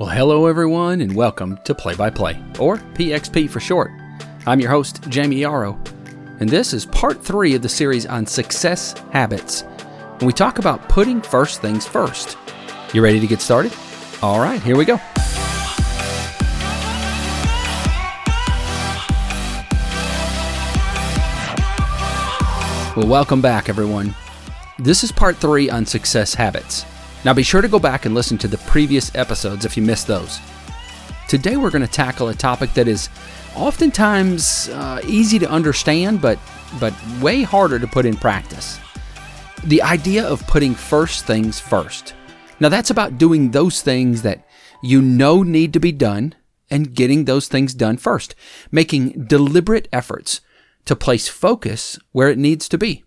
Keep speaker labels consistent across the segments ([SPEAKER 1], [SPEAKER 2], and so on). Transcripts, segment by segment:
[SPEAKER 1] Well, hello everyone, and welcome to Play by Play, or PXP for short. I'm your host, Jamie Yarrow, and this is part three of the series on success habits. And we talk about putting first things first. You ready to get started? All right, here we go. Well, welcome back, everyone. This is part three on success habits. Now be sure to go back and listen to the previous episodes if you missed those. Today we're going to tackle a topic that is oftentimes uh, easy to understand, but but way harder to put in practice. The idea of putting first things first. Now that's about doing those things that you know need to be done and getting those things done first, making deliberate efforts to place focus where it needs to be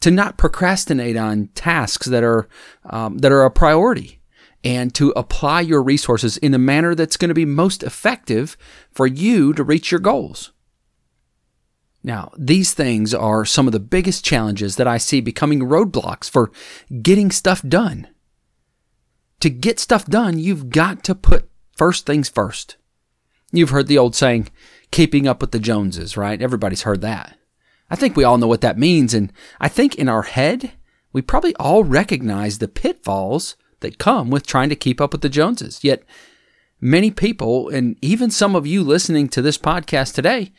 [SPEAKER 1] to not procrastinate on tasks that are um, that are a priority and to apply your resources in a manner that's going to be most effective for you to reach your goals. Now, these things are some of the biggest challenges that I see becoming roadblocks for getting stuff done. To get stuff done, you've got to put first things first. You've heard the old saying, keeping up with the Joneses, right? Everybody's heard that. I think we all know what that means, and I think in our head, we probably all recognize the pitfalls that come with trying to keep up with the Joneses. Yet, many people, and even some of you listening to this podcast today,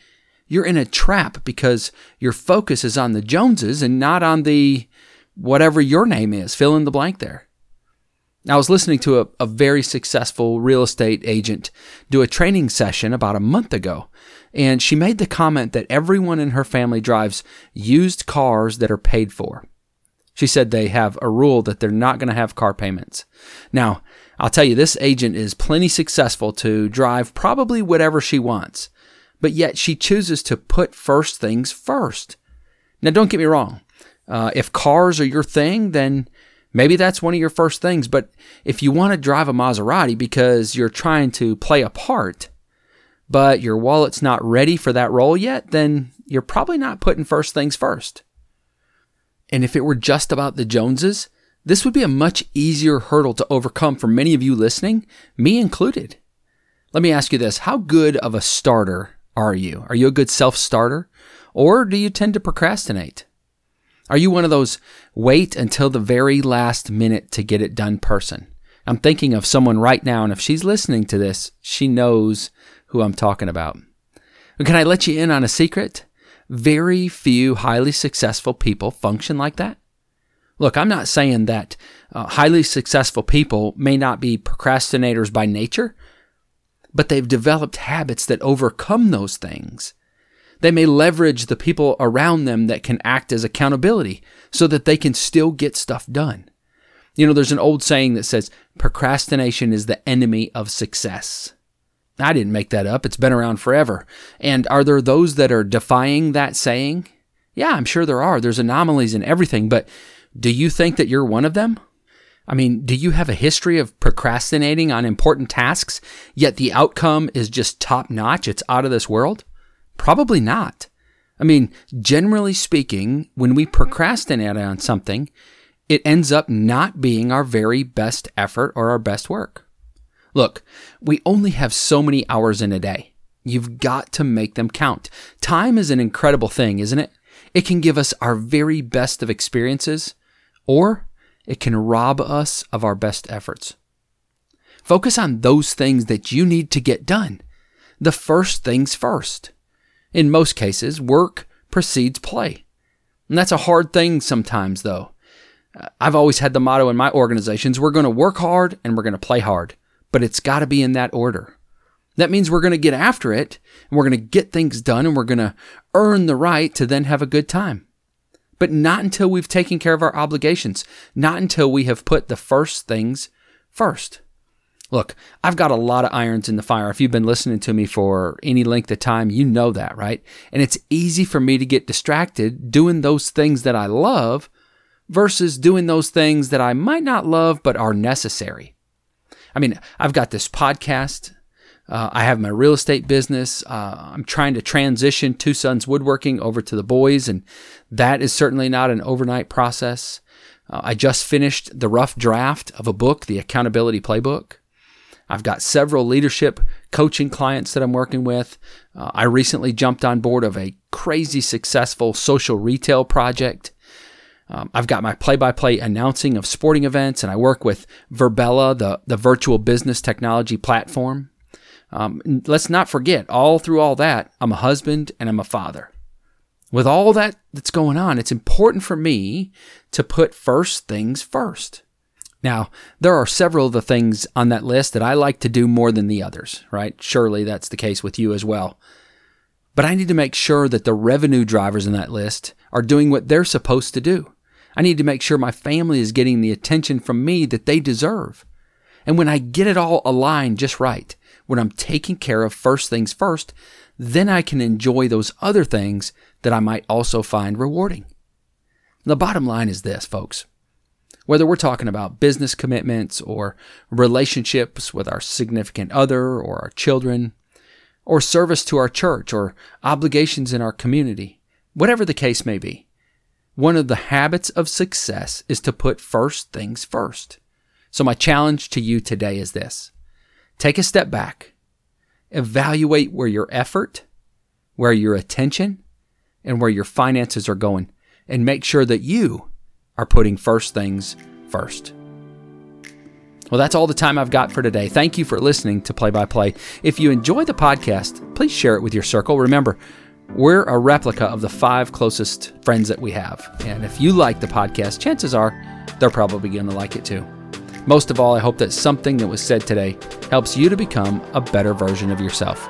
[SPEAKER 1] you're in a trap because your focus is on the Joneses and not on the whatever your name is, fill in the blank there. I was listening to a, a very successful real estate agent do a training session about a month ago, and she made the comment that everyone in her family drives used cars that are paid for. She said they have a rule that they're not going to have car payments. Now, I'll tell you, this agent is plenty successful to drive probably whatever she wants, but yet she chooses to put first things first. Now, don't get me wrong. Uh, if cars are your thing, then maybe that's one of your first things. But if you want to drive a Maserati because you're trying to play a part, but your wallet's not ready for that role yet, then you're probably not putting first things first. And if it were just about the Joneses, this would be a much easier hurdle to overcome for many of you listening, me included. Let me ask you this How good of a starter are you? Are you a good self starter? Or do you tend to procrastinate? Are you one of those wait until the very last minute to get it done person? I'm thinking of someone right now, and if she's listening to this, she knows who I'm talking about. can I let you in on a secret? Very few highly successful people function like that. Look, I'm not saying that uh, highly successful people may not be procrastinators by nature, but they've developed habits that overcome those things. They may leverage the people around them that can act as accountability so that they can still get stuff done. You know, there's an old saying that says procrastination is the enemy of success. I didn't make that up. It's been around forever. And are there those that are defying that saying? Yeah, I'm sure there are. There's anomalies in everything, but do you think that you're one of them? I mean, do you have a history of procrastinating on important tasks, yet the outcome is just top notch? It's out of this world? Probably not. I mean, generally speaking, when we procrastinate on something, it ends up not being our very best effort or our best work. Look, we only have so many hours in a day. You've got to make them count. Time is an incredible thing, isn't it? It can give us our very best of experiences, or it can rob us of our best efforts. Focus on those things that you need to get done. The first things first. In most cases, work precedes play. And that's a hard thing sometimes, though. Uh, I've always had the motto in my organizations we're going to work hard and we're going to play hard but it's got to be in that order. That means we're going to get after it and we're going to get things done and we're going to earn the right to then have a good time. But not until we've taken care of our obligations, not until we have put the first things first. Look, I've got a lot of irons in the fire. If you've been listening to me for any length of time, you know that, right? And it's easy for me to get distracted doing those things that I love versus doing those things that I might not love but are necessary. I mean, I've got this podcast. Uh, I have my real estate business. Uh, I'm trying to transition Two Sons Woodworking over to the boys, and that is certainly not an overnight process. Uh, I just finished the rough draft of a book, The Accountability Playbook. I've got several leadership coaching clients that I'm working with. Uh, I recently jumped on board of a crazy successful social retail project. Um, I've got my play by play announcing of sporting events, and I work with Verbella, the, the virtual business technology platform. Um, let's not forget, all through all that, I'm a husband and I'm a father. With all that that's going on, it's important for me to put first things first. Now, there are several of the things on that list that I like to do more than the others, right? Surely that's the case with you as well. But I need to make sure that the revenue drivers in that list are doing what they're supposed to do. I need to make sure my family is getting the attention from me that they deserve. And when I get it all aligned just right, when I'm taking care of first things first, then I can enjoy those other things that I might also find rewarding. The bottom line is this, folks. Whether we're talking about business commitments or relationships with our significant other or our children, or service to our church or obligations in our community, whatever the case may be, one of the habits of success is to put first things first. So, my challenge to you today is this take a step back, evaluate where your effort, where your attention, and where your finances are going, and make sure that you are putting first things first. Well, that's all the time I've got for today. Thank you for listening to Play by Play. If you enjoy the podcast, please share it with your circle. Remember, we're a replica of the five closest friends that we have. And if you like the podcast, chances are they're probably going to like it too. Most of all, I hope that something that was said today helps you to become a better version of yourself.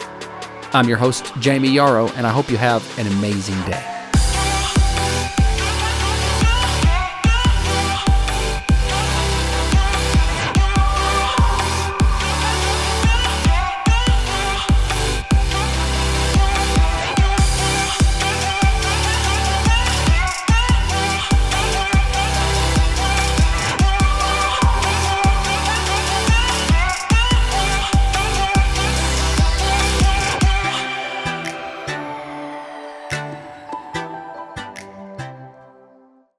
[SPEAKER 1] I'm your host, Jamie Yarrow, and I hope you have an amazing day.